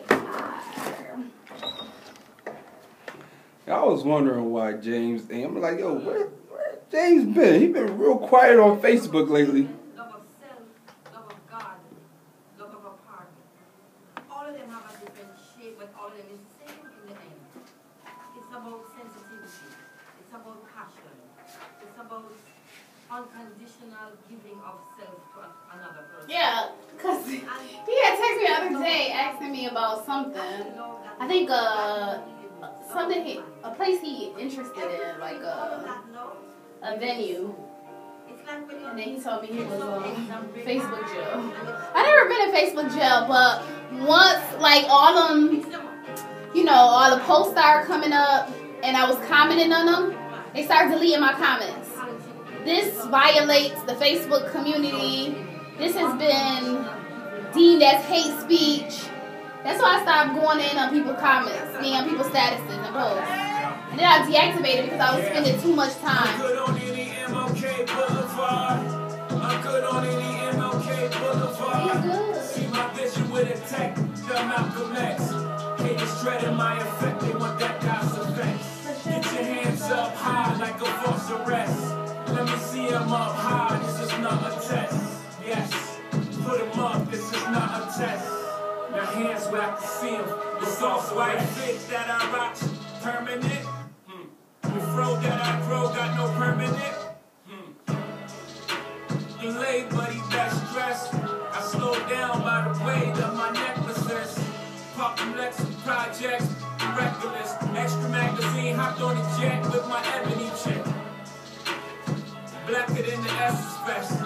WXIR. I was wondering why James. And I'm like, yo, where, where James been? He been real quiet on Facebook lately. love of self, love of God, love of a partner. All of them have a different shape, but all of them is the same in the end. It's about sensitivity. It's about passion. It's about unconditional giving of self to another person. Yeah, cause he had texted me the other day asking me about something. I think uh something he a place he interested in, like a a venue. And then he told me he was on Facebook jail. I never been in Facebook jail, but once like all them, you know, all the posts started coming up, and I was commenting on them, they started deleting my comments. This violates the Facebook community. This has been deemed as hate speech. That's why I stopped going in on people's comments, seeing on people's statuses and posts. And then I deactivated because I was spending too much I'm time. good on any MLK Boulevard. I'm good on any MLK Boulevard. See my vision with a tech, the Malcolm X. Haters dreading my effect, they want that guy's effect. Get your hands up high like a false arrest. Let me see 'em up high, this is not a test. Yes, put 'em up, this is not a test. Your hands where I can see 'em. The soft white fit that I rock, permanent. Hmm. The fro that I grow got no permanent. Hmm. Delayed, buddy, that's stress. I slow down by the weight of my necklaces. Pop them Lexus projects, reckless. Extra magazine, hopped on the jet with my ebony chick. Blacker than the Essence Fest.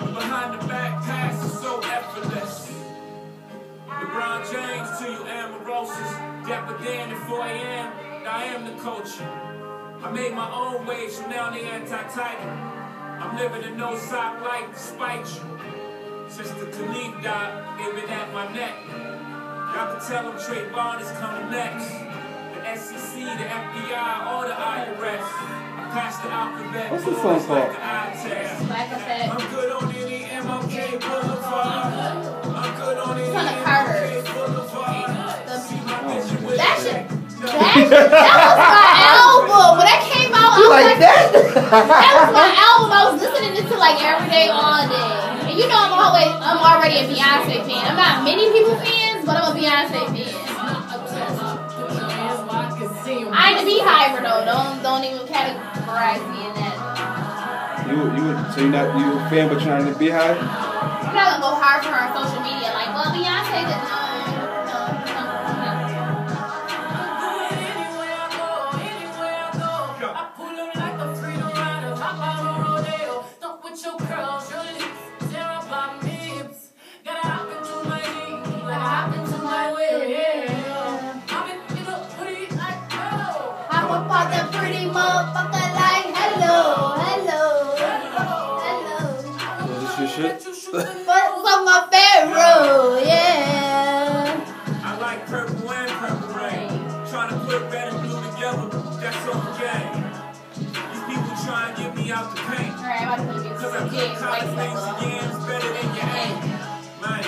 Behind the back pass is so effortless. LeBron James to you, Amorosis. Dapper Dan at 4 a.m. I am the coach. I made my own waves, so now they anti-titan. I'm living a no sock life despite you. Since the Kalief died, they've been at my neck. Y'all can tell them Trayvon is coming next. The SEC, the FBI, all the IRS. I passed the alphabet. What's this boys song like called? an eye test. Like I said, I'm good on any MLK Boulevard. I'm Son of Carter. MLK Boulevard. See my vision with that shit, that, that was my album. When that came out, I was like, that? that was my album. I was listening to it like every day, all day. And you know I'm always, I'm already a Beyonce fan. I'm not many people fans, but I'm a Beyonce fan. I ain't a beehiver though. Don't don't even categorize me in that. You, you, so you're not, you a fan, but you're not in the beehive? Not gonna go hard for her on social media. Like, well, Beyonce did no, uh, song of Pharaoh, yeah. I like purple and purple rain. Trying to put red and blue together, that's okay. These people try and get me out the paint. Alright, I'm about to Cause I put college things again, it's better than your aim. Man,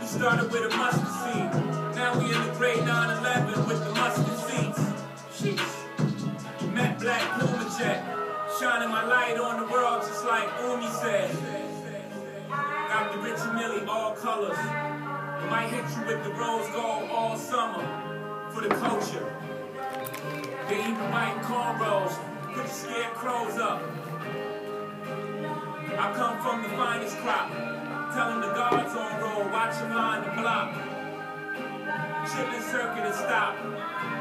we started with a mustard seed. Now we in the grade 9-11 with the mustard seeds. Sheesh. Matte black plumage, shining my light on the world just like Umi said. Got the Richard Mille all colors. I might hit you with the rose gold all summer for the culture. They even white cornrows, put the scarecrows up. I come from the finest crop, telling the guards on roll, watch them line the block. Chitlin circuit has stop.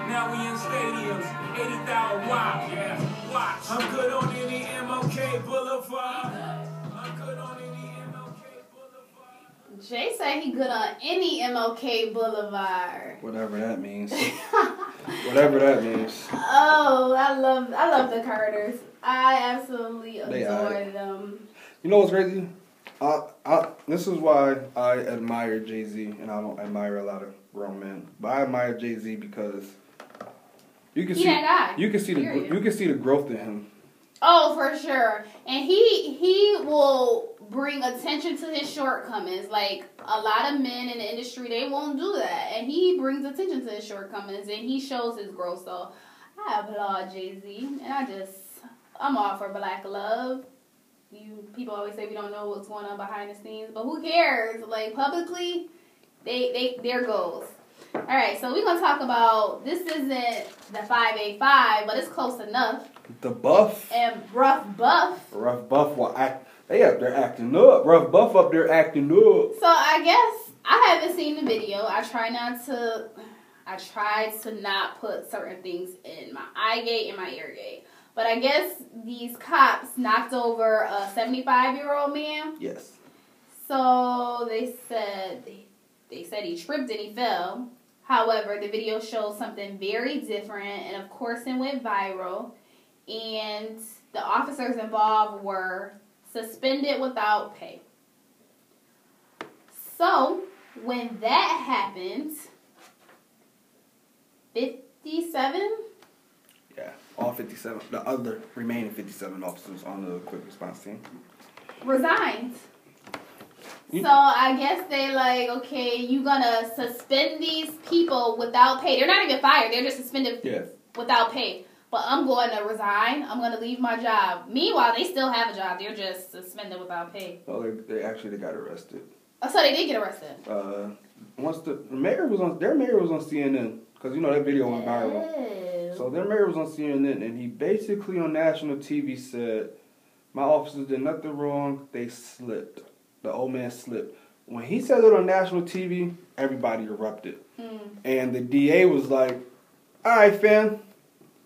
Now we in stadiums, 80,000 watt. Yeah, watch. I'm good on any MLK Boulevard. Jay said he good on any MLK Boulevard. Whatever that means. Whatever that means. Oh, I love I love the Carters. I absolutely adore them. You know what's crazy? I, I, this is why I admire Jay Z, and I don't admire a lot of grown men. But I admire Jay Z because you can He see you can see the you can see the growth in him. Oh, for sure. And he he will bring attention to his shortcomings. Like a lot of men in the industry, they won't do that, and he brings attention to his shortcomings, and he shows his growth. So I applaud Jay Z, and I just I'm all for black love. You people always say we don't know what's going on behind the scenes, but who cares? Like publicly, they they their goals. All right, so we're gonna talk about this. Isn't the five eight five, but it's close enough. The buff, And rough buff. rough buff, will act. They up there acting up. Rough buff up there acting up. So I guess I haven't seen the video. I try not to. I try to not put certain things in my eye gate and my ear gate. But I guess these cops knocked over a 75 year old man. Yes. So they said they said he tripped and he fell. However, the video shows something very different, and of course, it went viral. And the officers involved were suspended without pay. So when that happened, fifty-seven. Yeah. All 57. The other remaining 57 officers on the quick response team. resigned. So I guess they like, okay, you gonna suspend these people without pay. They're not even fired. They're just suspended without pay. But I'm going to resign. I'm gonna leave my job. Meanwhile, they still have a job. They're just suspended without pay. Well, they, they actually they got arrested. Oh, so they did get arrested. Uh, once the, mayor was on, their mayor was on CNN because you know that video went viral. So their mayor was on CNN and he basically on national TV said, "My officers did nothing wrong. They slipped. The old man slipped." When he said it on national TV, everybody erupted, Mm. and the DA was like, "All right, fam,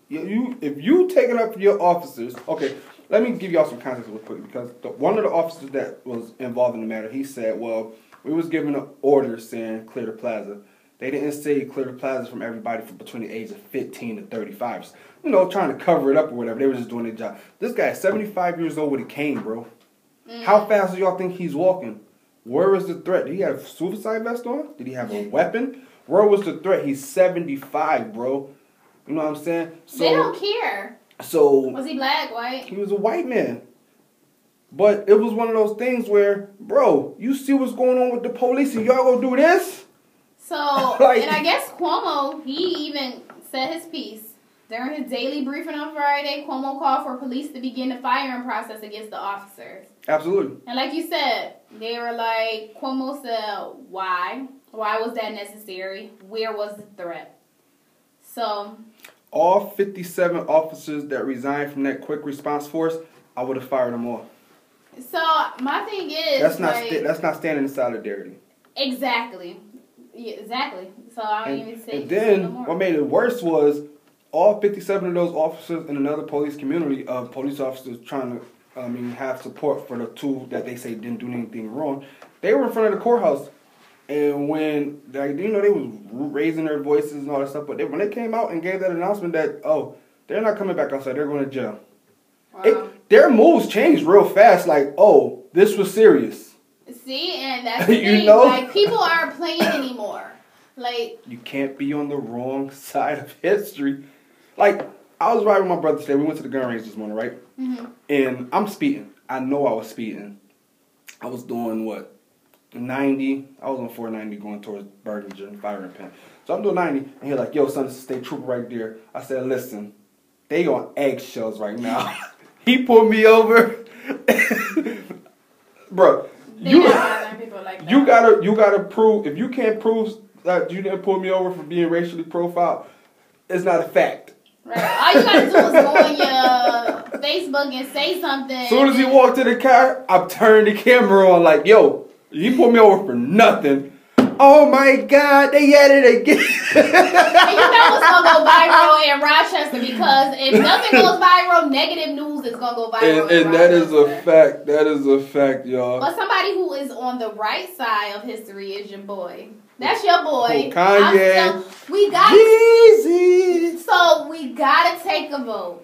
you, if you take it up for your officers, okay." Let me give y'all some context real quick because the, one of the officers that was involved in the matter, he said, "Well, we was given an order saying clear the plaza." They didn't say clear the plaza from everybody from between the age of 15 to 35. You know, trying to cover it up or whatever. They were just doing their job. This guy is 75 years old with a cane, bro. Mm. How fast do y'all think he's walking? Where was the threat? Did he have a suicide vest on? Did he have a weapon? Where was the threat? He's 75, bro. You know what I'm saying? they don't care. so Was he black, white? he was a white man. But it was one of those things where, bro, you see what's going on with the police and y'all gonna do this? So, Like- and I guess Cuomo, he even said his piece. During his daily briefing on Friday, Cuomo called for police to begin the firing process against the officers. Absolutely. And like you said, they were like, Cuomo said, why? Why was that necessary? Where was the threat? So, All 57 officers that resigned from that quick response force, I would have fired them all. so my thing is, That's not like, sta- that's not standing in solidarity. exactly, yeah, exactly. So I don't And, even say. and say no then what made it worse was all 57 of those officers in another police community of police officers trying to I mean have support for the two that they say didn't do anything wrong. They were in front of the courthouse, and when like you know they was raising their voices and all that stuff, but they, when they came out and gave that announcement that oh they're not coming back outside, they're going to jail. Wow. It, their moves changed real fast. Like oh this was serious. See, and that's the You thing. know? Like people aren't playing anymore. Like You can't be on the wrong side of history. Like, I was riding with my brother today. We went to the gun range this morning, right? mhm. And I'm speeding. I know I was speeding. I was doing what? 90. I was on 490 going towards Bergen, firing pin. So I'm doing 90. And he's like, yo, son, this is state trooper right there. I said, listen, they on eggshells right now. he pulled me over. bro. You not bothering people like you gotta you gotta prove if you can't prove that you didn't pull me over for being racially profiled, it's not a fact. Right. All you gotta do is go on your Facebook and say something. As soon as he walked to the car, I turned the camera on like, yo, he pulled me over for nothing. Oh my god, they had it again. And you know it's gonna go viral in Rochester because if nothing goes viral, negative news is gonna go viral. and and that is a fact. That is a fact, y'all. But somebody who is on the right side of history is your boy. That's your boy. Who, Kanye? Still- we got Yeezy. so we gotta take a vote.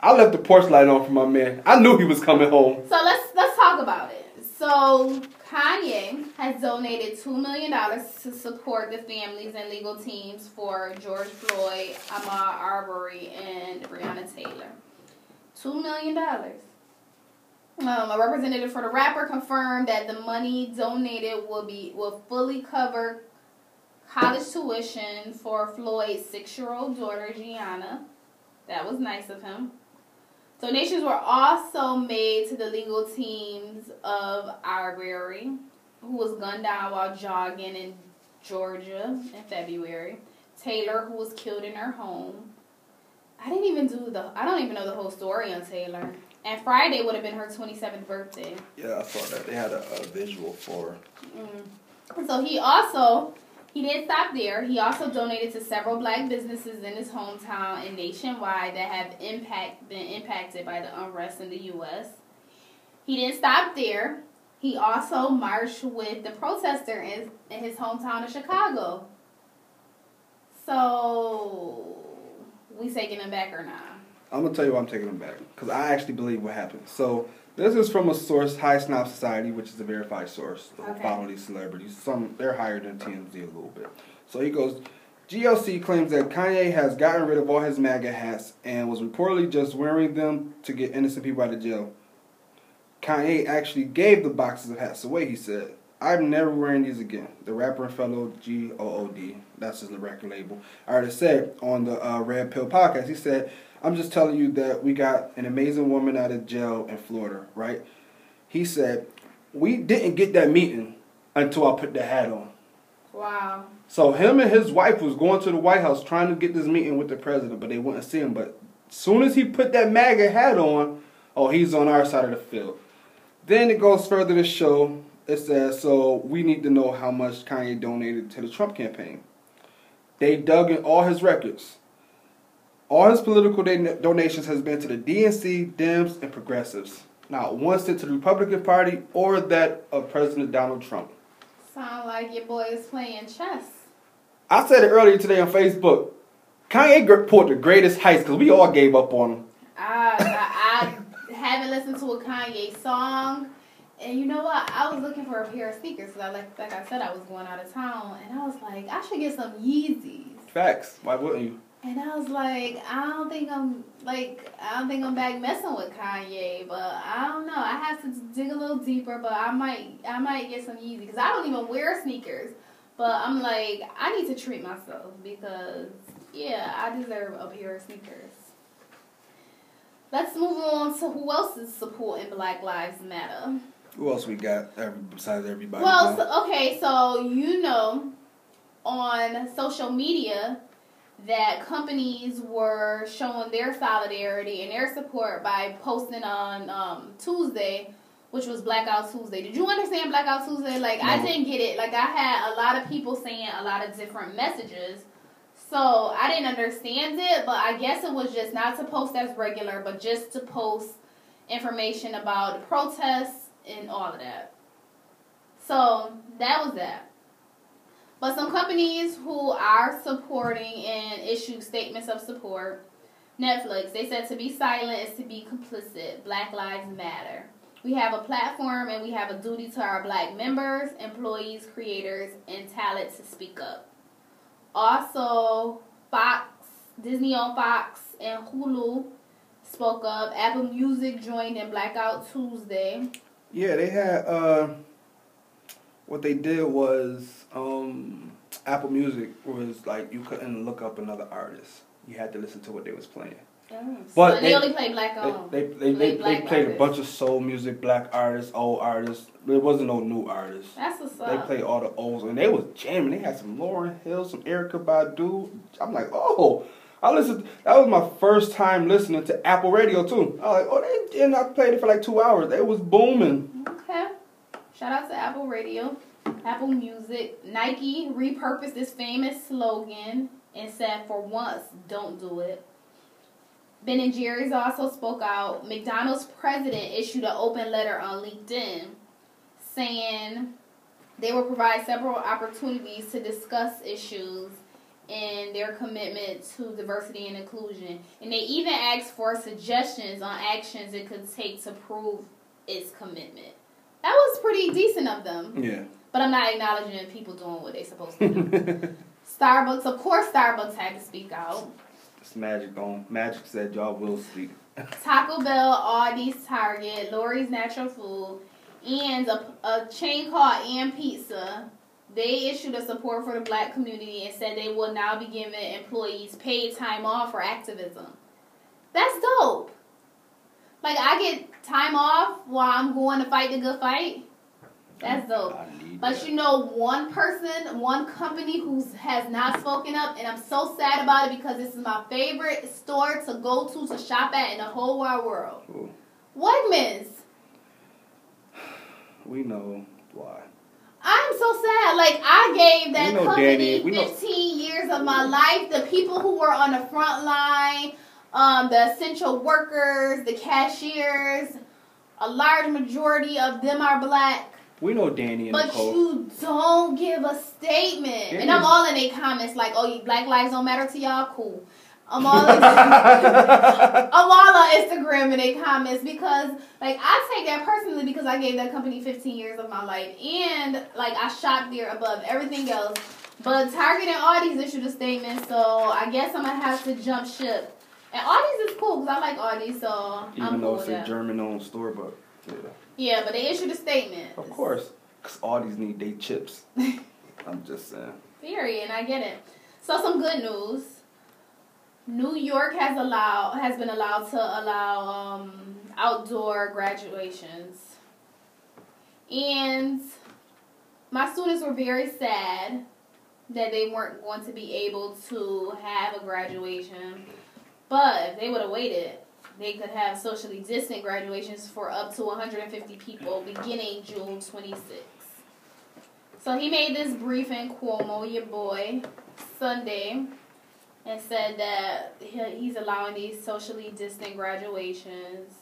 I left the porch light on for my man. I knew he was coming home. So let's let's talk about it. So Kanye has donated two million dollars to support the families and legal teams for George Floyd, Ahmaud Arbery, and Breonna Taylor. Two million dollars. Um, a representative for the rapper confirmed that the money donated will be will fully cover college tuition for Floyd's six-year-old daughter Gianna. That was nice of him. Donations were also made to the legal teams of Arbery, who was gunned down while jogging in Georgia in February. Taylor, who was killed in her home. I didn't even do the. I don't even know the whole story on Taylor. And Friday would have been her 27th birthday. Yeah, I saw that. They had a, a visual for her. Mm. So he also he didn't stop there. He also donated to several black businesses in his hometown and nationwide that have impact been impacted by the unrest in the U.S. He didn't stop there. He also marched with the protester in, in his hometown of Chicago. So we taking him back or not? I'm gonna tell you why I'm taking him back because I actually believe what happened. So this is from a source, Highsnobiety, which is a verified source. Okay. Follow these celebrities. Some they're higher than TMZ a little bit. So he goes. GLC claims that Kanye has gotten rid of all his MAGA hats and was reportedly just wearing them to get innocent people out of jail. Kanye actually gave the boxes of hats away, he said. I'm never wearing these again. The rapper and fellow G O O D, that's his record label, I already said on the uh, Red Pill podcast, he said, I'm just telling you that we got an amazing woman out of jail in Florida, right? He said, We didn't get that meeting until I put the hat on. Wow. So him and his wife was going to the White House trying to get this meeting with the president, but they wouldn't see him. But as soon as he put that MAGA hat on, oh, he's on our side of the field. Then it goes further to show it says so we need to know how much Kanye donated to the Trump campaign. They dug in all his records. All his political don- donations has been to the DNC, Dems, and progressives. Not one cent to the Republican Party or that of President Donald Trump. Sound like your boy is playing chess. I said it earlier today on Facebook. Kanye pulled the greatest heist because we all gave up on him. I, I, I haven't listened to a Kanye song. And you know what? I was looking for a pair of sneakers because I like like I said I was going out of town and I was like I should get some Yeezys. Facts. Why wouldn't you? And I was like I don't think I'm like I don't think I'm back messing with Kanye, but I don't know. I have to dig a little deeper, but I might I might get some Yeezys because I don't even wear sneakers. But I'm like I need to treat myself because yeah I deserve a pair of sneakers. Let's move on to who else is supporting Black Lives Matter. Who else we got besides everybody? Well, so, okay, so you know on social media that companies were showing their solidarity and their support by posting on um, Tuesday, which was Blackout Tuesday. Did you understand Blackout Tuesday? Like, I didn't get it. Like, I had a lot of people saying a lot of different messages. So I didn't understand it, but I guess it was just not to post as regular, but just to post information about the protests and all of that. So that was that. But some companies who are supporting and issue statements of support, Netflix, they said to be silent is to be complicit. Black Lives Matter. We have a platform and we have a duty to our black members, employees, creators, and talent to speak up. Also, Fox, Disney on Fox, and Hulu spoke up. Apple Music joined in Blackout Tuesday. yeah, they had. Uh, what they did was um, Apple Music was like you couldn't look up another artist. You had to listen to what they was playing. Mm. But so they, they- only played black They they, they, they, they played a bunch of soul music, black artists, old artists. There wasn't no new artists. That's what's They played all the olds, and they was jamming. They had some Lauryn Hill, some Erykah Badu. I'm like, oh, I listened. That was my first time listening to Apple Radio too. I was like, oh, they and I played it for like two hours. They was booming. Okay. Shout out to Apple Radio, Apple Music. Nike repurposed this famous slogan and said, "For once, don't do it." Ben and Jerry's also spoke out. McDonald's president issued an open letter on LinkedIn saying they will provide several opportunities to discuss issues and their commitment to diversity and inclusion. And they even asked for suggestions on actions it could take to prove its commitment. That was pretty decent of them. Yeah. But I'm not acknowledging people doing what they're supposed to do. Starbucks, of course, Starbucks had to speak out. It's magic on. Magic said y'all will speak. Taco Bell, Aldi's, Target, Lori's Natural Food, and a, a chain called And Pizza. They issued a support for the black community and said they will now be giving employees paid time off for activism. That's dope. Like I get time off while I'm going to fight the good fight. That's dope. But that. you know, one person, one company who has not spoken up, and I'm so sad about it because this is my favorite store to go to to shop at in the whole wide world. Cool. Wegmans. We know why. I'm so sad. Like I gave that company Danny- we know- 15 years of my life. The people who were on the front line, um, the essential workers, the cashiers, a large majority of them are black. We know Danny and But Nicole. you don't give a statement. Yeah. And I'm all in their comments like, oh, you black lives don't matter to y'all? Cool. I'm all in, I'm all on Instagram in their comments because like I take that personally because I gave that company 15 years of my life and like I shop there above everything else. But Target and Aldi's issued a statement, so I guess I'm gonna have to jump ship. And Aldi's is cool because I like Aldi's, so I'm Even cool though with it's a. German owned store, but yeah. Yeah, but they issued a statement. Of course. Because these need they chips. I'm just saying. Theory, and I get it. So some good news. New York has allowed has been allowed to allow um, outdoor graduations, and my students were very sad that they weren't going to be able to have a graduation. But if they would have waited, they could have socially distant graduations for up to 150 people beginning June 26th. So he made this briefing, Cuomo, your boy, Sunday, and said that he's allowing these socially distant graduations.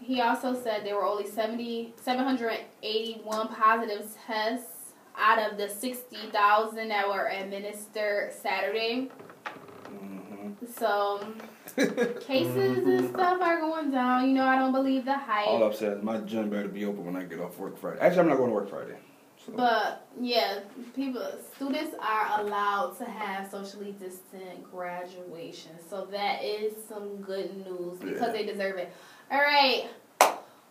He also said there were only 70, 781 positive tests out of the 60,000 that were administered Saturday. So cases and stuff are going down. You know, I don't believe the hype. All I'm saying is my gym better be open when I get off work Friday. Actually, I'm not going to work Friday. So. But yeah, people, students are allowed to have socially distant graduation, so that is some good news because Yeah. they deserve it. All right,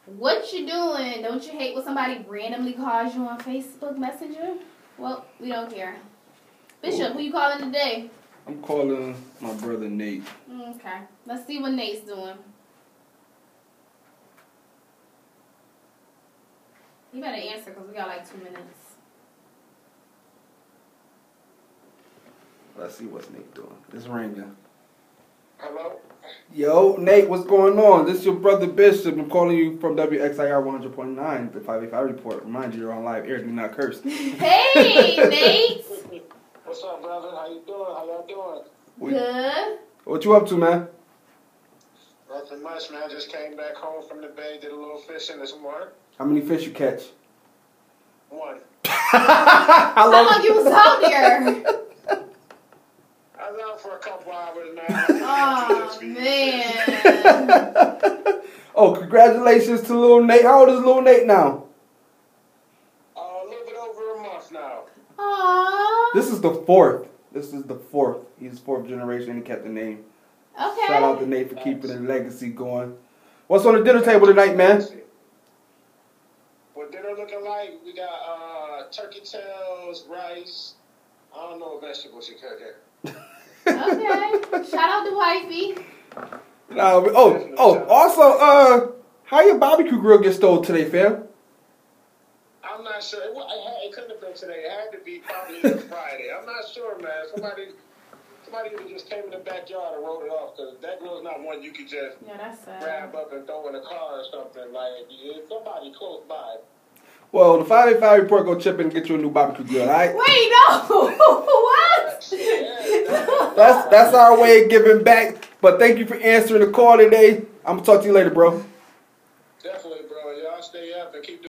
what you doing? Don't you hate when somebody randomly calls you on Facebook Messenger? Well, we don't care. Bishop, who you calling today? I'm calling my brother Nate. Okay, let's see what Nate's doing. You better answer because we got like two minutes. Let's see what's Nate doing. It's ringing. Hello? Yo, Nate, what's going on? This is your brother Bishop. I'm calling you from WXIR 100.9, the 585 report. Remind you you're on live air. Do not curse. Hey, Nate. What's up, brother? How you doing? How y'all doing? We- Good. What you up to, man? Nothing much, man. I just came back home from the bay, did a little fishing this morning. How many fish you catch? One. How How long you was out there? I was out for a couple hours now. Oh man. oh, congratulations to little Nate. How old is little Nate now? Uh, a little bit over a month now. Aww. This is the fourth. This is the fourth. He's fourth generation. And he kept the name. Okay. Shout out to Nate for keeping the legacy going. What's on the dinner table tonight, man? What dinner looking like? We got uh, turkey tails, rice. I don't know what vegetables you cooking. Okay. Shout out to wifey. No, but- oh, oh, also, uh, how your barbecue grill get stole today, fam? I'm not sure. It, wa- it, had- it couldn't have been today. It had to be probably this Friday. I'm not sure, man. Somebody, somebody either just came in the backyard and rolled it off because that grill's not one you could just Yeah, that's grab up and throw in a car or something. Like if somebody close by. Well, the 585 report go chip in and get you a new barbecue grill, alright? Wait, no. what? Yeah, That's that's our way of giving back. But thank you for answering the call today. I'm gonna talk to you later, bro. definitely, bro. Y'all stay up and keep.